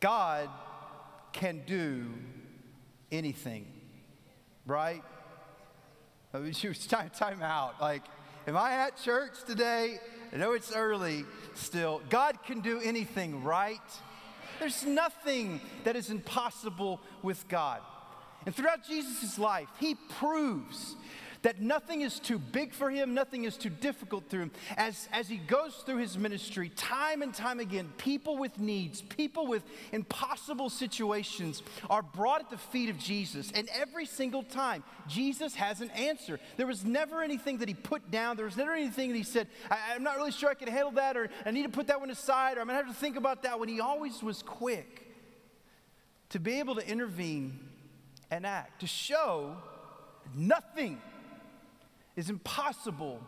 God can do anything, right? I mean, she was time, time out. Like, am I at church today? I know it's early still. God can do anything, right? There's nothing that is impossible with God. And throughout Jesus' life, he proves that nothing is too big for him, nothing is too difficult through him. As, as he goes through his ministry, time and time again, people with needs, people with impossible situations are brought at the feet of Jesus. And every single time, Jesus has an answer. There was never anything that he put down, there was never anything that he said, I, am not really sure I can handle that, or I need to put that one aside, or I'm gonna have to think about that one. He always was quick to be able to intervene and act, to show nothing is impossible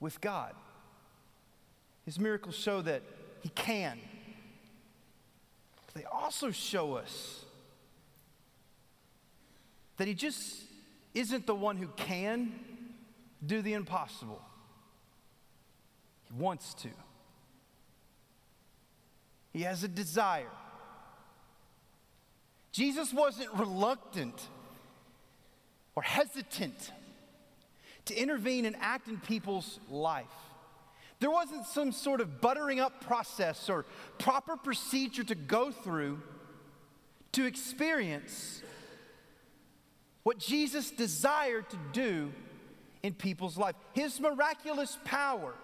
with God. His miracles show that He can. But they also show us that He just isn't the one who can do the impossible, He wants to. He has a desire. Jesus wasn't reluctant or hesitant to intervene and act in people's life. There wasn't some sort of buttering up process or proper procedure to go through to experience what Jesus desired to do in people's life. His miraculous power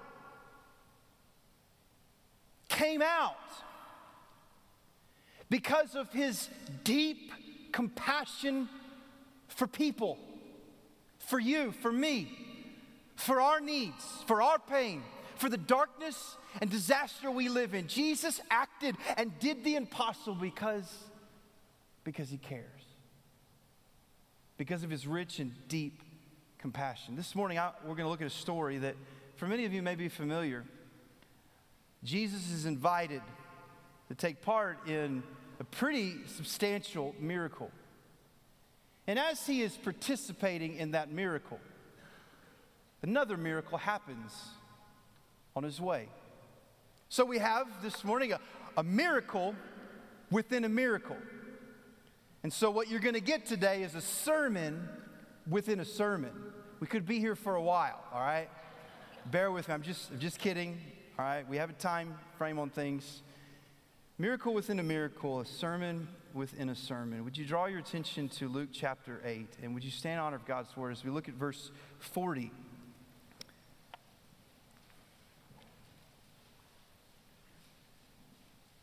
came out because of his deep compassion for people for you, for me, for our needs, for our pain, for the darkness and disaster we live in. Jesus acted and did the impossible because, because he cares. Because of his rich and deep compassion. This morning, I, we're going to look at a story that, for many of you, may be familiar. Jesus is invited to take part in a pretty substantial miracle. And as he is participating in that miracle, another miracle happens on his way. So we have this morning a, a miracle within a miracle. And so what you're going to get today is a sermon within a sermon. We could be here for a while, all right? Bear with me. I'm just, I'm just kidding. All right, we have a time frame on things. Miracle within a miracle, a sermon within a sermon. Would you draw your attention to Luke chapter 8? And would you stand in honor of God's word as we look at verse 40?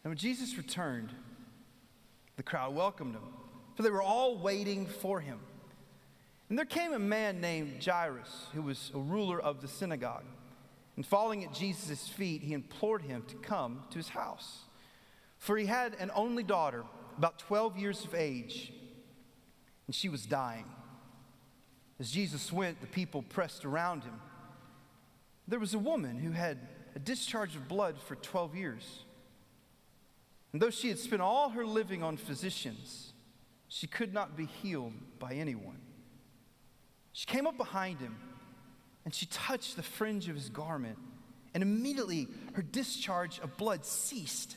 And when Jesus returned, the crowd welcomed him, for they were all waiting for him. And there came a man named Jairus, who was a ruler of the synagogue. And falling at Jesus' feet, he implored him to come to his house. For he had an only daughter about 12 years of age, and she was dying. As Jesus went, the people pressed around him. There was a woman who had a discharge of blood for 12 years. And though she had spent all her living on physicians, she could not be healed by anyone. She came up behind him and she touched the fringe of his garment, and immediately her discharge of blood ceased.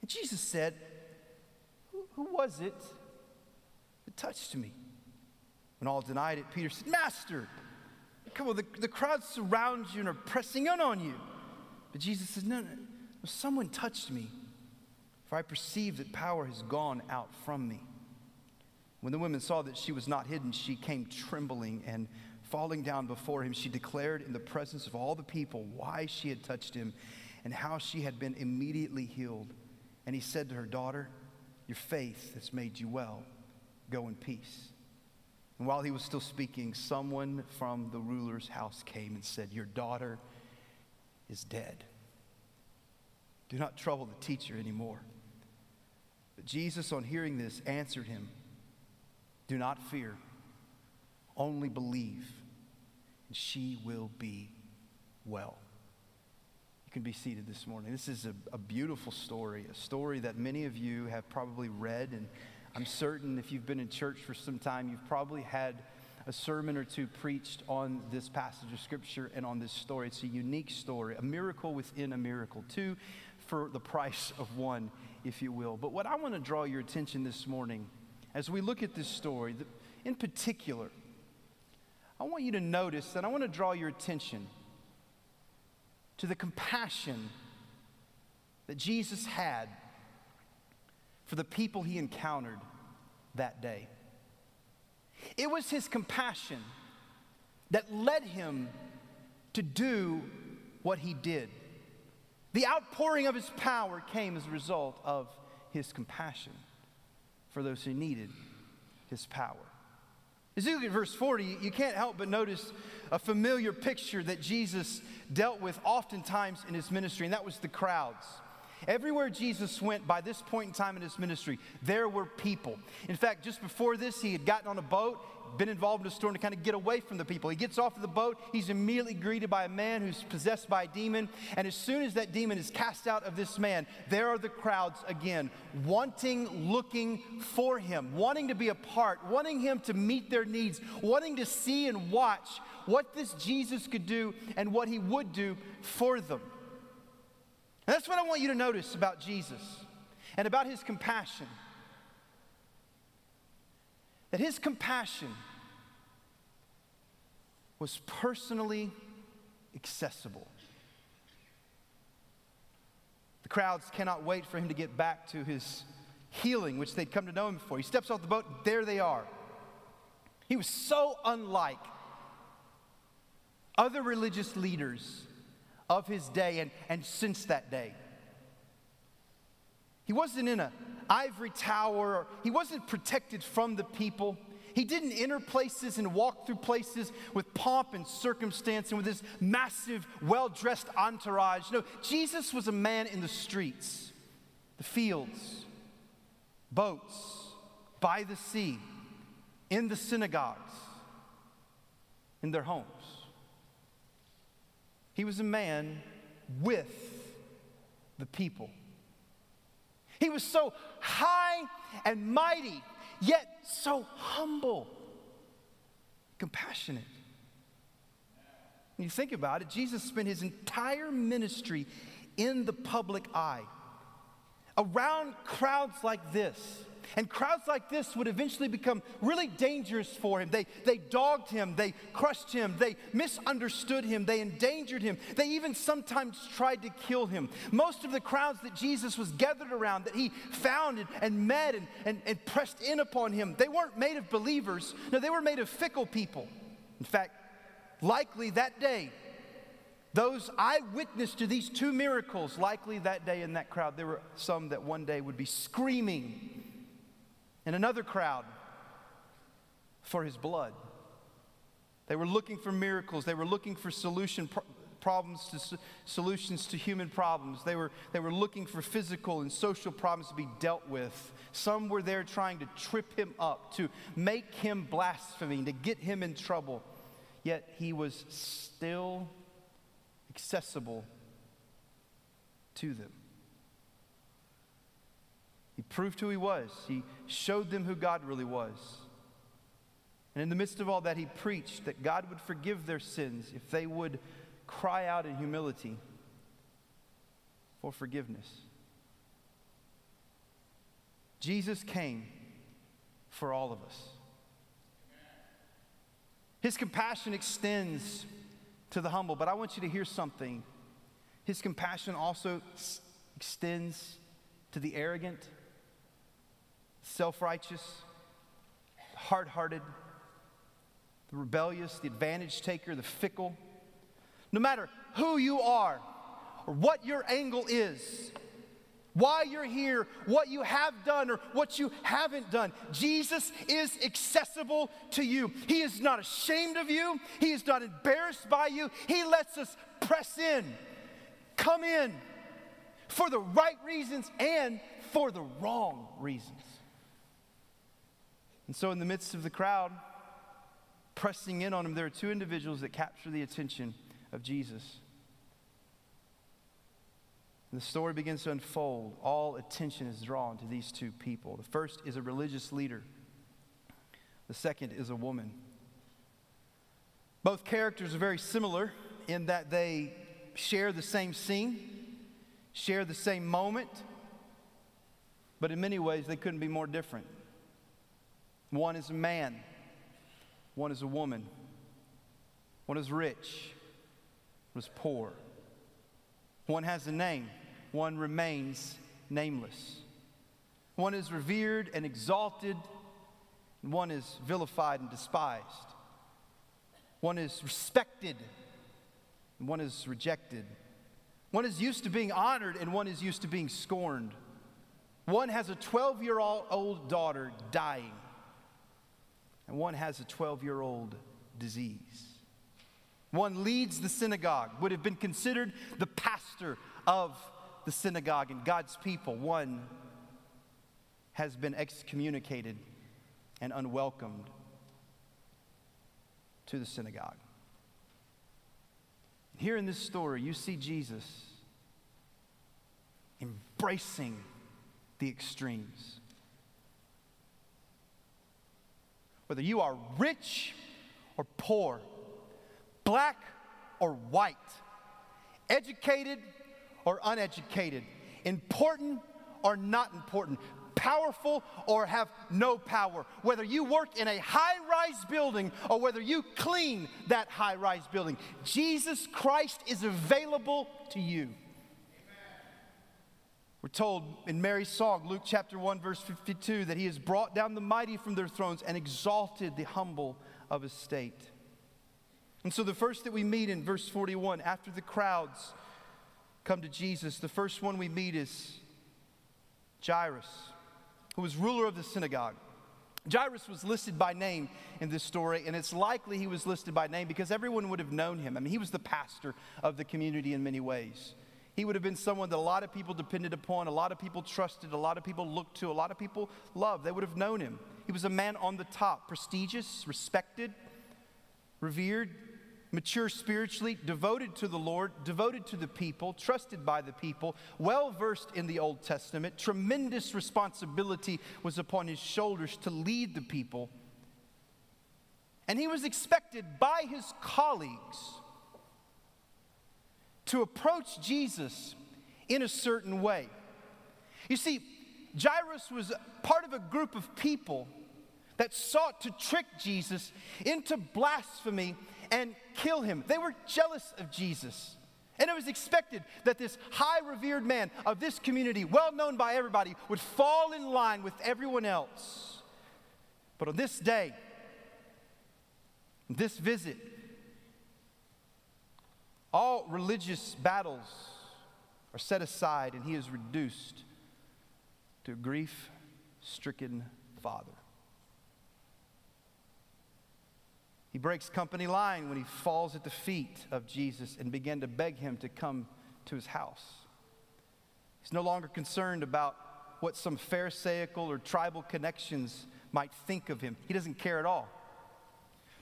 And Jesus said, who was it that touched me? When all denied it, Peter said, Master, come on, the, the crowd surrounds you and are pressing in on you. But Jesus said, No, no, no, someone touched me, for I perceive that power has gone out from me. When the woman saw that she was not hidden, she came trembling and falling down before him. She declared in the presence of all the people why she had touched him and how she had been immediately healed. And he said to her, Daughter, your faith has made you well. Go in peace. And while he was still speaking, someone from the ruler's house came and said, Your daughter is dead. Do not trouble the teacher anymore. But Jesus, on hearing this, answered him, Do not fear, only believe, and she will be well. Can be seated this morning. This is a, a, beautiful story, a story that many of you have probably read. And I'm certain if you've been in church for some time, you've probably had a sermon or two preached on this passage of Scripture and on this story. It's a unique story, a miracle within a miracle. Two for the price of one, if you will. But what I want to draw your attention this morning as we look at this story, in particular, I want you to notice and I want to draw your attention to the compassion that Jesus had for the people he encountered that day. It was his compassion that led him to do what he did. The outpouring of his power came as a result of his compassion for those who needed his power. As you look at verse 40, you can't help but notice a familiar picture that Jesus dealt with oftentimes in his ministry, and that was the crowds. Everywhere Jesus went by this point in time in his ministry, there were people. In fact, just before this, he had gotten on a boat been involved in a storm to kind of get away from the people. He gets off of the boat. He's immediately greeted by a man who's possessed by a demon. And as soon as that demon is cast out of this man, there are the crowds again, wanting, looking for him, wanting to be a part, wanting him to meet their needs, wanting to see and watch what this Jesus could do and what he would do for them. And that's what I want you to notice about Jesus and about his compassion that his compassion was personally accessible. The crowds cannot wait for him to get back to his healing, which they'd come to know him for. He steps off the boat, there they are. He was so unlike other religious leaders of his day and, and since that day. He wasn't in a ivory tower. He wasn't protected from the people. He didn't enter places and walk through places with pomp and circumstance and with his massive, well dressed entourage. No, Jesus was a man in the streets, the fields, boats, by the sea, in the synagogues, in their homes. He was a man with the people. He was so high and mighty, yet so humble, compassionate. When you think about it, Jesus spent his entire ministry in the public eye, around crowds like this. And crowds like this would eventually become really dangerous for him. They, they dogged him, they crushed him, they misunderstood him, they endangered him, they even sometimes tried to kill him. Most of the crowds that Jesus was gathered around, that he found and, and met and, and, and pressed in upon him, they weren't made of believers. No, they were made of fickle people. In fact, likely that day, those eyewitness to these two miracles, likely that day in that crowd, there were some that one day would be screaming and another crowd for his blood. They were looking for miracles, they were looking for solution pro- problems to solutions to human problems. They were, they were looking for physical and social problems to be dealt with. Some were there trying to trip him up, to make him blaspheming, to get him in trouble. Yet he was still accessible to them. He proved who he was, he showed them who God really was. And in the midst of all that, he preached that God would forgive their sins if they would cry out in humility for forgiveness. Jesus came for all of us. His compassion extends to the humble, but I want you to hear something. His compassion also extends to the arrogant self righteous, hard hearted, the rebellious, the advantage taker, the fickle. No matter who you are or what your angle is, why you're here, what you have done or what you haven't done. Jesus is accessible to you. He is not ashamed of you, He is not embarrassed by you. He lets us press in, come in for the right reasons and for the wrong reasons. And so, in the midst of the crowd pressing in on him, there are two individuals that capture the attention of Jesus. And the story begins to unfold. All attention is drawn to these two people. The first is a religious leader, the second is a woman. Both characters are very similar in that they share the same scene. share the same moment, but in many ways they couldn't be more different. One is a man, one is a woman, one is rich, one is poor. One has a name, one remains nameless. One is revered and exalted, and one is vilified and despised. One is respected, and one is rejected. One is used to being honored, and one is used to being scorned. One has a 12 year old daughter dying, and one has a 12 year old disease. One leads the synagogue, would have been considered the pastor of the synagogue and God's people. One has been excommunicated and unwelcomed to the synagogue. Here in this story, you see Jesus embracing the extremes. Whether you are rich or poor, black or white, educated or uneducated, important or not important, powerful or have no power, whether you work in a high rise building or whether you clean that high rise building, Jesus Christ is available to you. We're told in Mary's song, Luke chapter 1, verse 52, that he has brought down the mighty from their thrones and exalted the humble of his state. And so the first that we meet in verse 41, after the crowds come to Jesus, the first one we meet is Jairus who was ruler of the synagogue. Jairus was listed by name in this story, and it's likely he was listed by name because everyone would have known him. I mean, he was the pastor of the community in many ways. He would have been someone that a lot of people depended upon, a lot of people trusted, a lot of people looked to, a lot of people loved. They would have known him. He was a man on the top, prestigious, respected, revered, mature spiritually, devoted to the Lord, devoted to the people, trusted by the people, well versed in the Old Testament. Tremendous responsibility was upon his shoulders to lead the people. And he was expected by his colleagues to approach Jesus in a certain way. You see, Jairus was part of a group of people that sought to trick Jesus into blasphemy and kill him. They were jealous of Jesus. And it was expected that this high revered man of this community, well known by everybody, would fall in line with everyone else. But on this day, this visit, all religious battles are set aside, and he is reduced to a grief stricken father. He breaks company line when he falls at the feet of Jesus and began to beg him to come to his house. He's no longer concerned about what some Pharisaical or tribal connections might think of him. He doesn't care at all.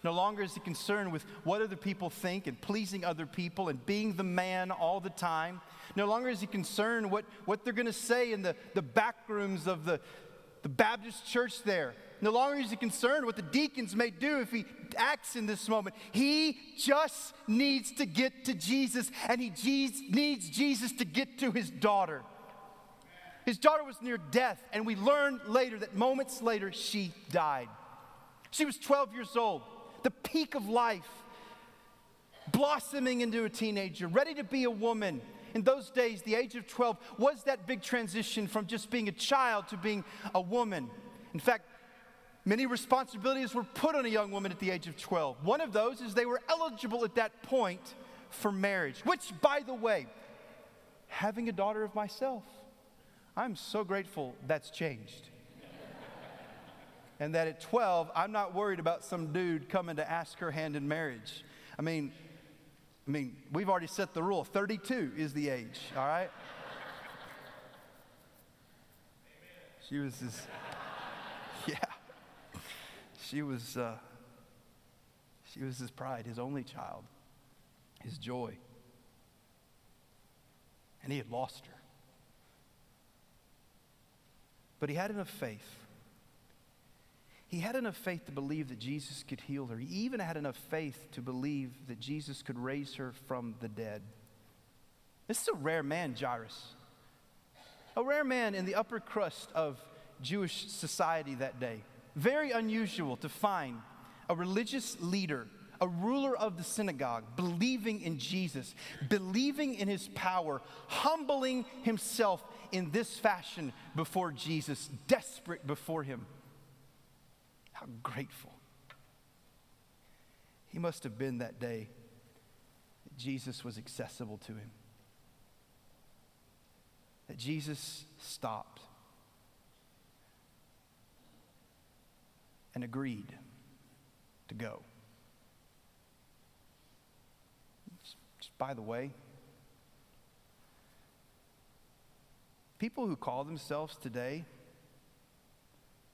No longer is he concerned with what other people think and pleasing other people and being the man all the time. No longer is he concerned what, what they're going to say in the, the back rooms of the, the Baptist church there. No longer is he concerned what the deacons may do if he acts in this moment. He just needs to get to Jesus, and he needs Jesus to get to his daughter. His daughter was near death, and we learned later that moments later she died. She was 12 years old, the peak of life, blossoming into a teenager, ready to be a woman. In those days, the age of 12 was that big transition from just being a child to being a woman. In fact, Many responsibilities were put on a young woman at the age of 12. One of those is they were eligible at that point for marriage, which, by the way, having a daughter of myself, I'm so grateful that's changed. And that at 12, I'm not worried about some dude coming to ask her hand in marriage. I mean, I mean, we've already set the rule. 32 is the age, all right? She was just, yeah she was, uh, she was his pride, his only child, his joy. And he had lost her. But he had enough faith. He had enough faith to believe that Jesus could heal her. He even had enough faith to believe that Jesus could raise her from the dead. This is a rare man, Jairus. A rare man in the upper crust of Jewish society that day. Very unusual to find a religious leader, a ruler of the synagogue, believing in Jesus, believing in his power, humbling himself in this fashion before Jesus, desperate before him. How grateful. He must have been that day that Jesus was accessible to him. That Jesus stopped and agreed to go. Just, by the way, people who call themselves today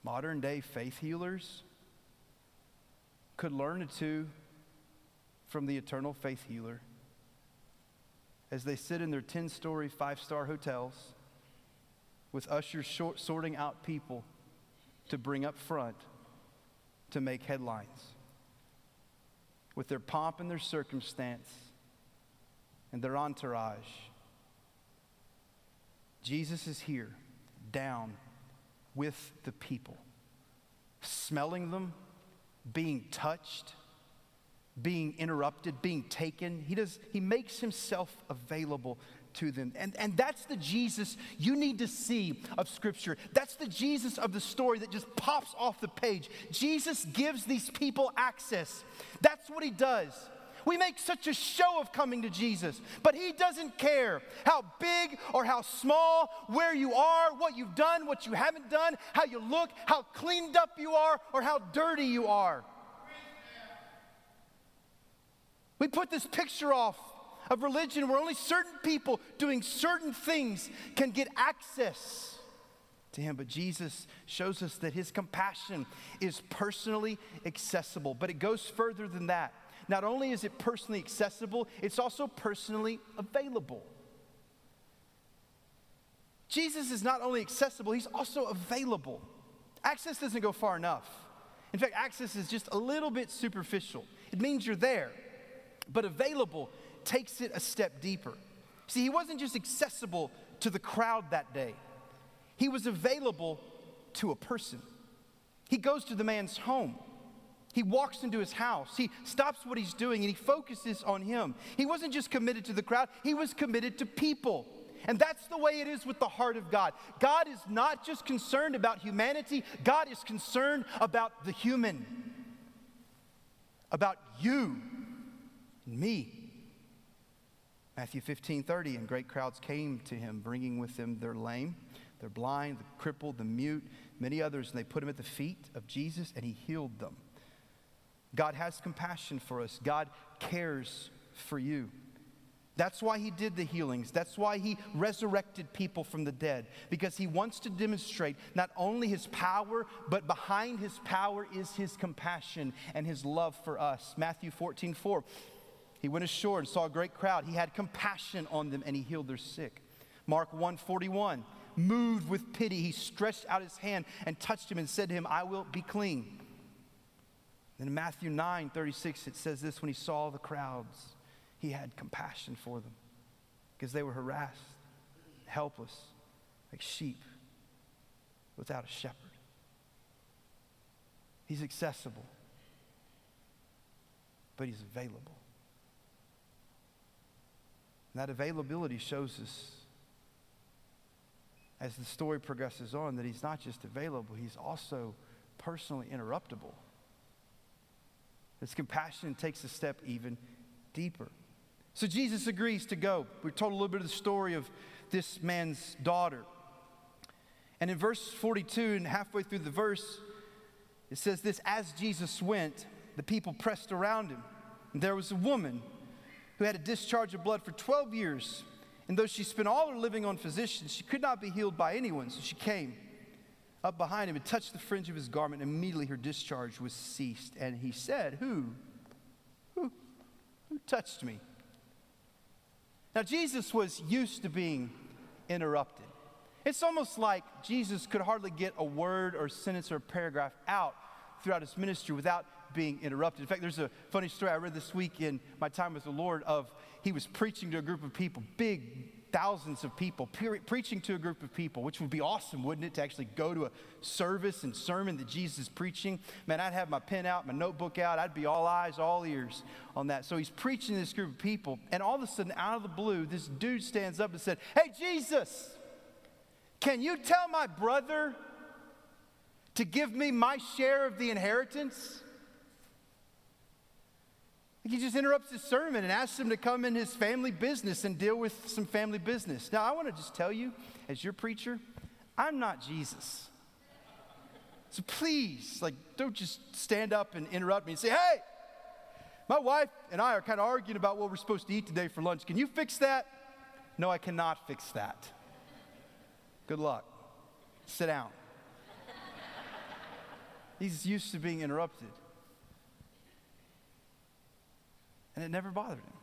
modern day faith healers could learn a two from the eternal faith healer as they sit in their 10 story, five star hotels with ushers short, sorting out people to bring up front to make headlines. With their pomp and their circumstance and their entourage, Jesus is here, down with the people, smelling them, being touched, being interrupted, being taken. He, does, he makes himself available to them. And, and that's the Jesus you need to see of Scripture. That's the Jesus of the story that just pops off the page. Jesus gives these people access. That's what he does. We make such a show of coming to Jesus, but He doesn't care how big or how small, where you are, what you've done, what you haven't done, how you look, how cleaned up you are, or how dirty you are. We put this picture off of religion where only certain people doing certain things can get access to Him. But Jesus shows us that His compassion is personally accessible. But it goes further than that. Not only is it personally accessible, it's also personally available. Jesus is not only accessible, He's also available. Access doesn't go far enough. In fact, access is just a little bit superficial. It means you're there. But available takes it a step deeper. See, he wasn't just accessible to the crowd that day, he was available to a person. He goes to the man's home. He walks into his house. He stops what he's doing and he focuses on him. He wasn't just committed to the crowd, he was committed to people. And that's the way it is with the heart of God. God is not just concerned about humanity, God is concerned about the human, about you and me. Matthew 15, 30, and great crowds came to him, bringing with them their lame, their blind, the crippled, the mute, many others, and they put him at the feet of Jesus, and he healed them. God has compassion for us. God cares for you. That's why he did the healings. That's why he resurrected people from the dead, because he wants to demonstrate not only his power, but behind his power is his compassion and his love for us. Matthew 14, 4. He went ashore and saw a great crowd. He had compassion on them and he healed their sick. Mark 141, moved with pity, he stretched out his hand and touched him and said to him, I will be clean. Then in Matthew 9, 36, it says this when he saw the crowds, he had compassion for them because they were harassed, helpless, like sheep without a shepherd. He's accessible, but he's available. And that availability shows us, as the story progresses on, that he's not just available, he's also personally interruptible. His compassion takes a step even deeper. So Jesus agrees to go. We're told a little bit of the story of this man's daughter. And in verse 42 and halfway through the verse, it says this As Jesus went, the people pressed around him. And there was a woman who had a discharge of blood for 12 years. And though she spent all her living on physicians, she could not be healed by anyone. So she came up behind him and touched the fringe of his garment. Immediately her discharge was ceased. And he said, Who? Who? Who touched me? Now, Jesus was used to being interrupted. It's almost like Jesus could hardly get a word or sentence or paragraph out throughout his ministry without being interrupted. In fact, there's a funny story I read this week in my time with the Lord of he was preaching to a group of people, big thousands of people, pre- preaching to a group of people, which would be awesome, wouldn't it, to actually go to a service and sermon that Jesus is preaching? Man, I'd have my pen out, my notebook out, I'd be all eyes, all ears on that. So he's preaching to this group of people, and all of a sudden, out of the blue, this dude stands up and said, Hey, Jesus, can you tell my brother to give me my share of the inheritance? He just interrupts his sermon and asks him to come in his family business and deal with some family business. Now, I want to just tell you, as your preacher, I'm not Jesus. So please, like, don't just stand up and interrupt me and say, hey, my wife and I are kind of arguing about what we're supposed to eat today for lunch. Can you fix that? No, I cannot fix that. Good luck. Sit down. He's used to being interrupted. And it never bothered him.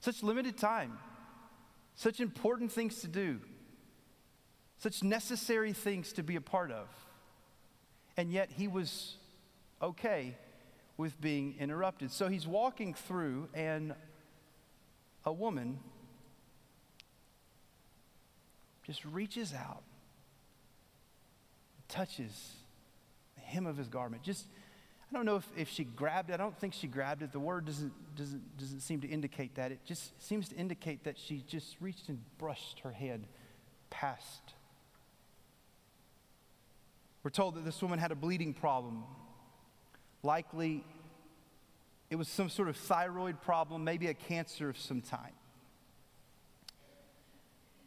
Such limited time, such important things to do, such necessary things to be a part of. And yet he was okay with being interrupted. So he's walking through, and a woman just reaches out, touches the hem of his garment, just I don't know if, if she grabbed it. I don't think she grabbed it. The word doesn't, doesn't, doesn't seem to indicate that. It just seems to indicate that she just reached and brushed her head past. We're told that this woman had a bleeding problem. Likely, it was some sort of thyroid problem, maybe a cancer of some type.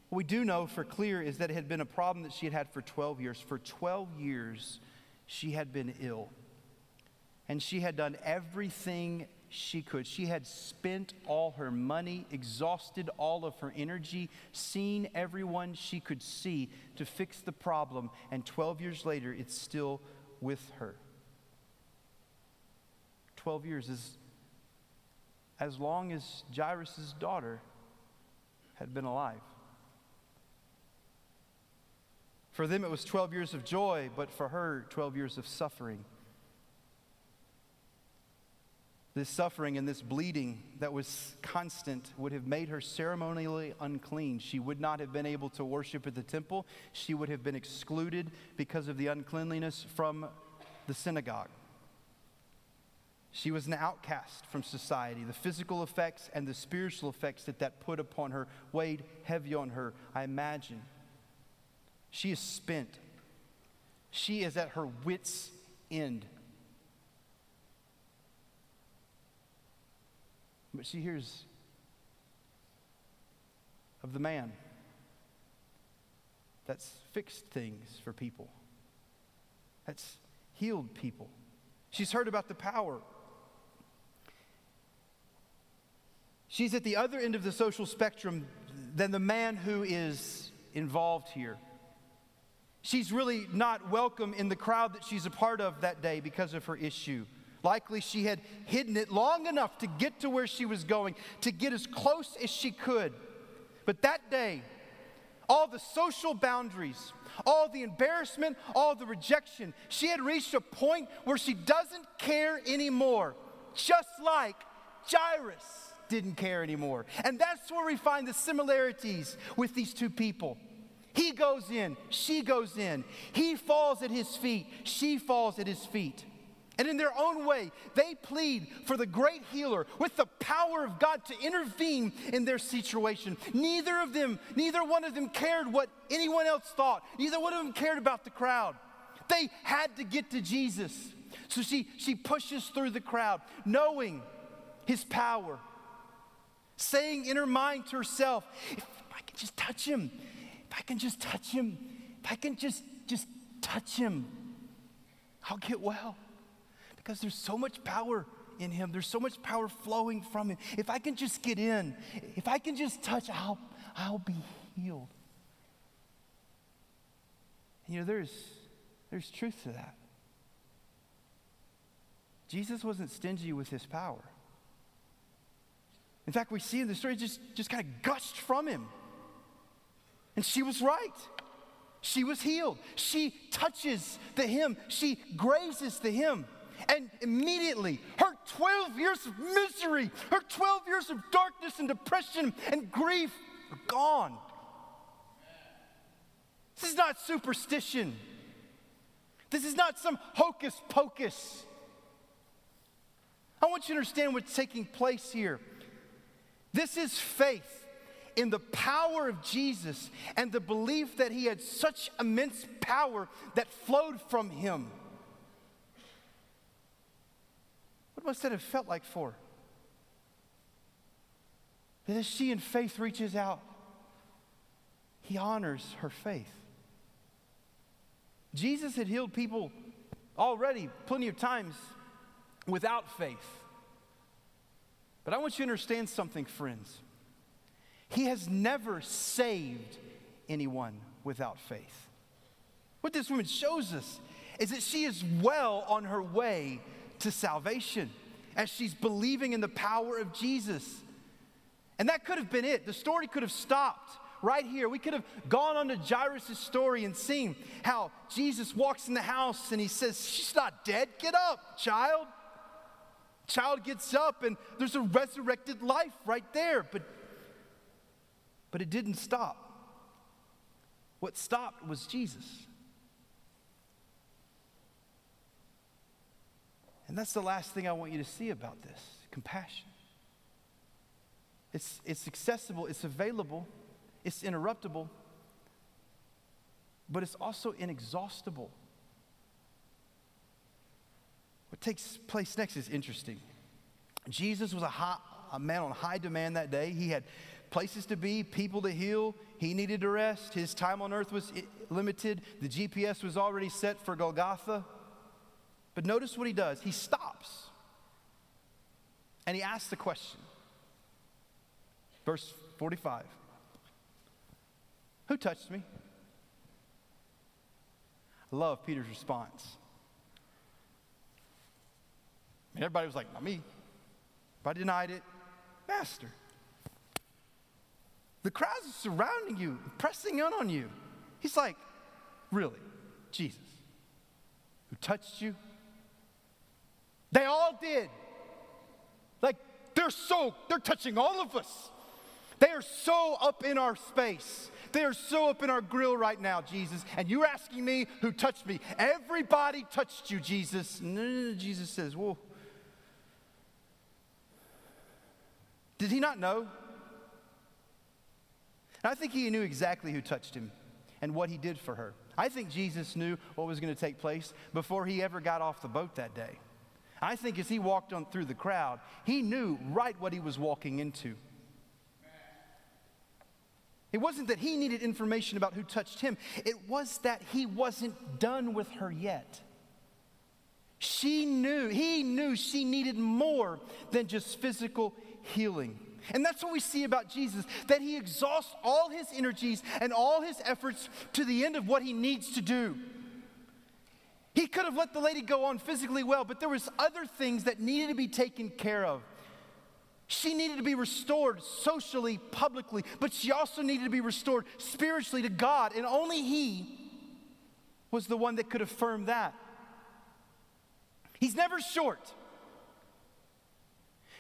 What we do know for clear is that it had been a problem that she had had for 12 years. For 12 years, she had been ill and she had done everything she could. She had spent all her money, exhausted all of her energy, seen everyone she could see to fix the problem, and 12 years later, it's still with her. 12 years is as long as Jairus' daughter had been alive. For them, it was 12 years of joy, but for her, 12 years of suffering. This suffering and this bleeding that was constant would have made her ceremonially unclean. She would not have been able to worship at the temple. She would have been excluded because of the uncleanliness from the synagogue. She was an outcast from society. The physical effects and the spiritual effects that that put upon her weighed heavy on her, I imagine. She is spent. She is at her wits' end. But she hears of the man that's fixed things for people, that's healed people. She's heard about the power. She's at the other end of the social spectrum than the man who is involved here. She's really not welcome in the crowd that she's a part of that day because of her issue. Likely she had hidden it long enough to get to where she was going, to get as close as she could. But that day, all the social boundaries, all the embarrassment, all the rejection, she had reached a point where she doesn't care anymore, just like Jairus didn't care anymore. And that's where we find the similarities with these two people. He goes in, she goes in. He falls at his feet, she falls at his feet. And in their own way, they plead for the great healer with the power of God to intervene in their situation. Neither of them, neither one of them cared what anyone else thought. Neither one of them cared about the crowd. They had to get to Jesus. So she, she pushes through the crowd, knowing his power, saying in her mind to herself, if I can just touch him, if I can just touch him, if I can just, just touch him, I'll get well. Because there's so much power in him. There's so much power flowing from him. If I can just get in, if I can just touch, I'll, I'll be healed. You know, there's, there's truth to that. Jesus wasn't stingy with his power. In fact, we see in the story just, just kind of gushed from him. And she was right. She was healed. She touches the hem, she grazes the hem. And immediately her 12 years of misery, her 12 years of darkness and depression and grief are gone. This is not superstition. This is not some hocus pocus. I want you to understand what's taking place here. This is faith in the power of Jesus and the belief that he had such immense power that flowed from him. What must that have felt like for? That as she in faith reaches out, he honors her faith. Jesus had healed people already plenty of times without faith. But I want you to understand something, friends. He has never saved anyone without faith. What this woman shows us is that she is well on her way to salvation as she's believing in the power of Jesus. And that could have been it. The story could have stopped right here. We could have gone on to Jairus' story and seen how Jesus walks in the house and he says, She's not dead. Get up, child. Child gets up and there's a resurrected life right there. But, but it didn't stop. What stopped was Jesus. And that's the last thing I want you to see about this compassion. It's, it's accessible, it's available, it's interruptible, but it's also inexhaustible. What takes place next is interesting. Jesus was a, high, a man on high demand that day. He had places to be, people to heal. He needed to rest. His time on earth was limited. The GPS was already set for Golgotha. But notice what he does. He stops and he asks the question. Verse 45 Who touched me? I love Peter's response. And everybody was like, Not me. If I denied it, Master. The crowds are surrounding you, pressing in on you. He's like, Really? Jesus, who touched you? They all did. Like, they're so, they're touching all of us. They are so up in our space. They are so up in our grill right now, Jesus. And you're asking me who touched me. Everybody touched you, Jesus. Jesus says, Whoa. Did he not know? And I think he knew exactly who touched him and what he did for her. I think Jesus knew what was going to take place before he ever got off the boat that day. I think as he walked on through the crowd, he knew right what he was walking into. It wasn't that he needed information about who touched him, it was that he wasn't done with her yet. She knew, he knew she needed more than just physical healing. And that's what we see about Jesus that he exhausts all his energies and all his efforts to the end of what he needs to do. He could have let the lady go on physically well, but there was other things that needed to be taken care of. She needed to be restored socially, publicly, but she also needed to be restored spiritually to God, and only He was the one that could affirm that. He's never short.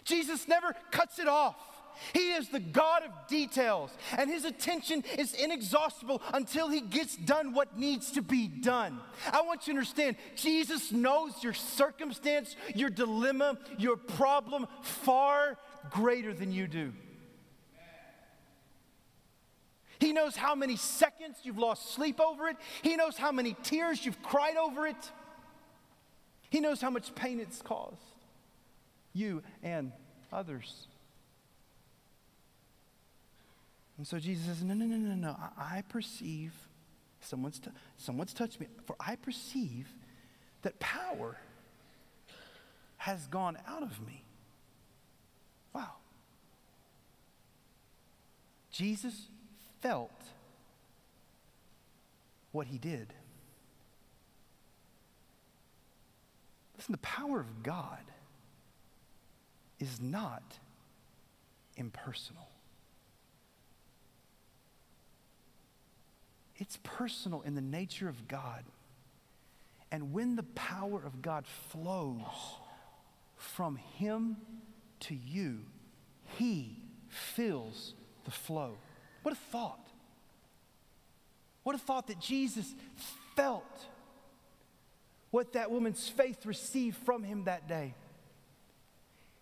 Jesus never cuts it off. He is the God of details, and his attention is inexhaustible until he gets done what needs to be done. I want you to understand Jesus knows your circumstance, your dilemma, your problem far greater than you do. He knows how many seconds you've lost sleep over it. He knows how many tears you've cried over it. He knows how much pain it's caused you and others. And so Jesus says, No, no, no, no, no. I, I perceive someone's, t- someone's touched me, for I perceive that power has gone out of me. Wow. Jesus felt what he did. Listen, the power of God is not impersonal. It's personal in the nature of God. And when the power of God flows, from him to you, he fills the flow. What a thought. What a thought that Jesus felt what that woman's faith received from him that day.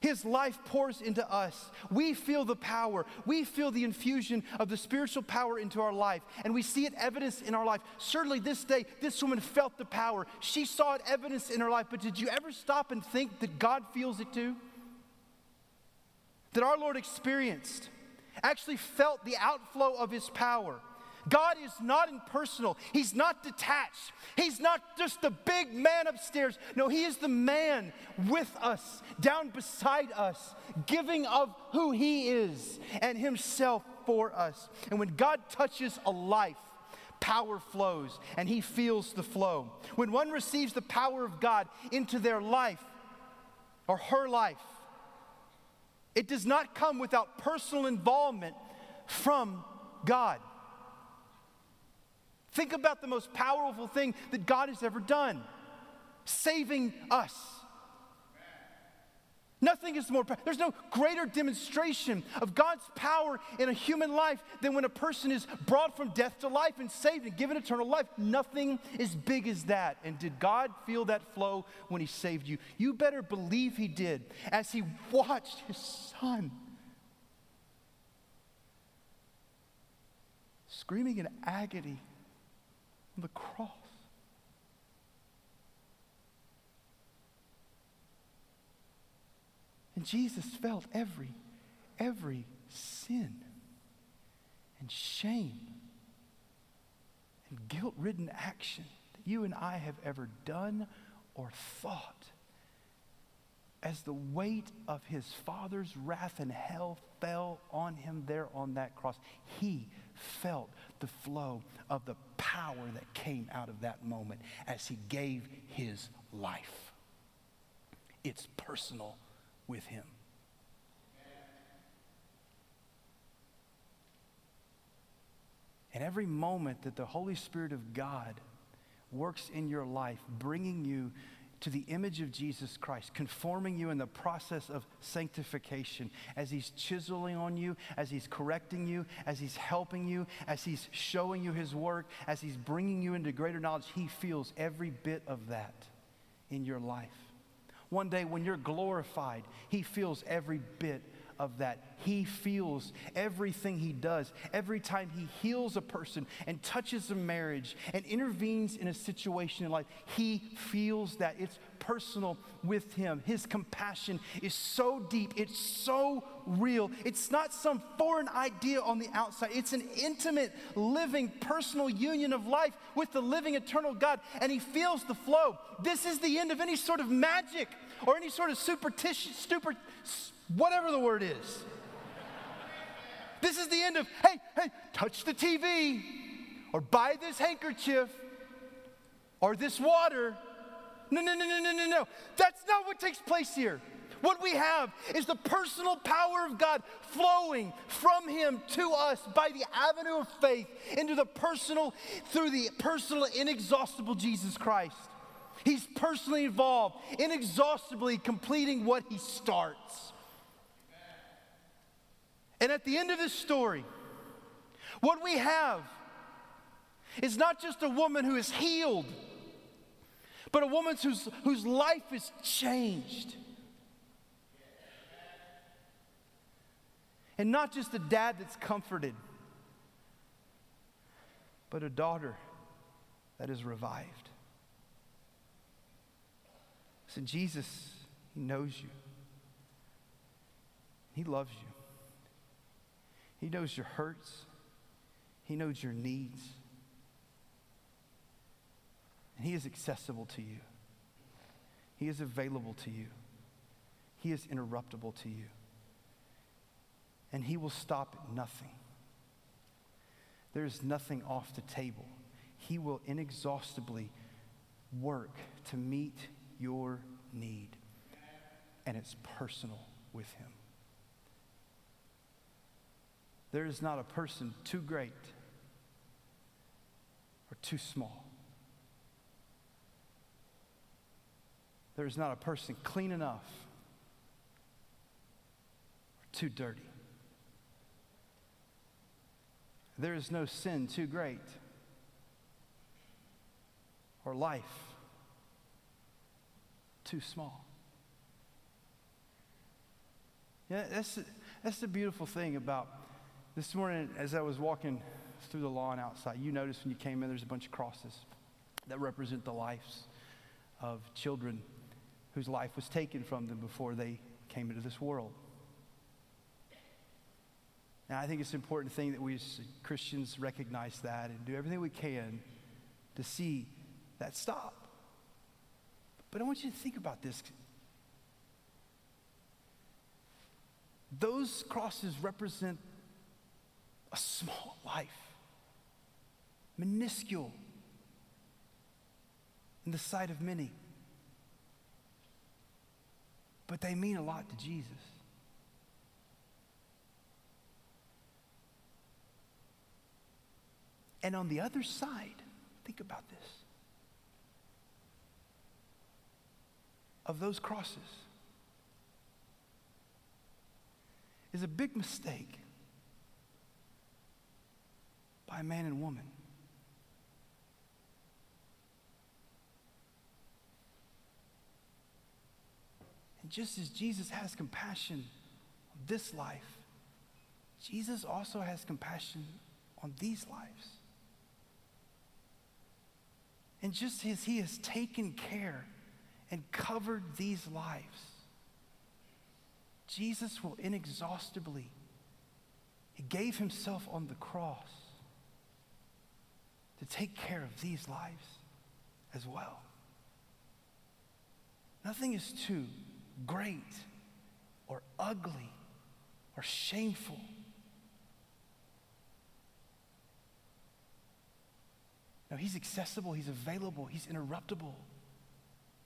His life pours into us. We feel the power. We feel the infusion of the spiritual power into our life, and we see it evidenced in our life. Certainly, this day, this woman felt the power. She saw it evidenced in her life, but did you ever stop and think that God feels it too? That our Lord experienced, actually felt the outflow of His power. God is not impersonal. He's not detached. He's not just the big man upstairs. No, He is the man with us, down beside us, giving of who He is and Himself for us. And when God touches a life, power flows and He feels the flow. When one receives the power of God into their life or her life, it does not come without personal involvement from God. Think about the most powerful thing that God has ever done saving us. Nothing is more, there's no greater demonstration of God's power in a human life than when a person is brought from death to life and saved and given eternal life. Nothing is big as that. And did God feel that flow when He saved you? You better believe He did as He watched His Son screaming in agony on the cross. And Jesus felt every, every sin and shame and guilt ridden action that you and I have ever done or thought as the weight of his Father's wrath and hell fell on him there on that cross. He felt the flow of the power that came out of that moment as he gave his life. It's personal with him. And every moment that the Holy Spirit of God works in your life, bringing you to the image of Jesus Christ, conforming you in the process of sanctification as He's chiseling on you, as He's correcting you, as He's helping you, as He's showing you His work, as He's bringing you into greater knowledge. He feels every bit of that in your life. One day when you're glorified, He feels every bit of that. He feels everything he does. Every time he heals a person and touches a marriage and intervenes in a situation in life, he feels that. It's personal with him. His compassion is so deep, it's so real. It's not some foreign idea on the outside, it's an intimate, living, personal union of life with the living, eternal God, and he feels the flow. This is the end of any sort of magic or any sort of superstition, super, whatever the word is. This is the end of, hey, hey, touch the TV or buy this handkerchief or this water. No, no, no, no, no, no, no. That's not what takes place here. What we have is the personal power of God flowing from Him to us by the avenue of faith into the personal, through the personal, inexhaustible Jesus Christ. He's personally involved, inexhaustibly completing what He starts. And at the end of this story, what we have is not just a woman who is healed, but a woman whose, whose life is changed. And not just a dad that's comforted, but a daughter that is revived. So, Jesus, He knows you, He loves you. He knows your hurts, He knows your needs. And He is accessible to you, He is available to you, He is interruptible to you. And He will stop at nothing. There is nothing off the table. He will inexhaustibly work to meet your need. And it's personal with Him. There is not a person too great or too small. There is not a person clean enough or too dirty. There is no sin too great or life too small. Yeah, that's, that's the beautiful thing about this morning as I was walking through the lawn outside. You noticed when you came in, there's a bunch of crosses that represent the lives of children whose life was taken from them before they came into this world. And I think it's an important thing that we as Christians recognize that and do everything we can to see that stop. But I want you to think about this. Those crosses represent a small life, minuscule in the sight of many. But they mean a lot to Jesus. And on the other side, think about this of those crosses is a big mistake by man and woman. And just as Jesus has compassion on this life, Jesus also has compassion on these lives. And just as he has taken care and covered these lives, Jesus will inexhaustibly, he gave himself on the cross to take care of these lives as well. Nothing is too great or ugly or shameful. No, he's accessible, he's available, he's interruptible,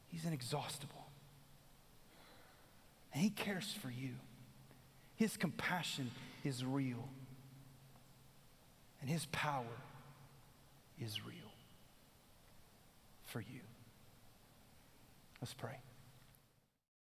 he's inexhaustible. And he cares for you. His compassion is real, and his power is real for you. Let's pray.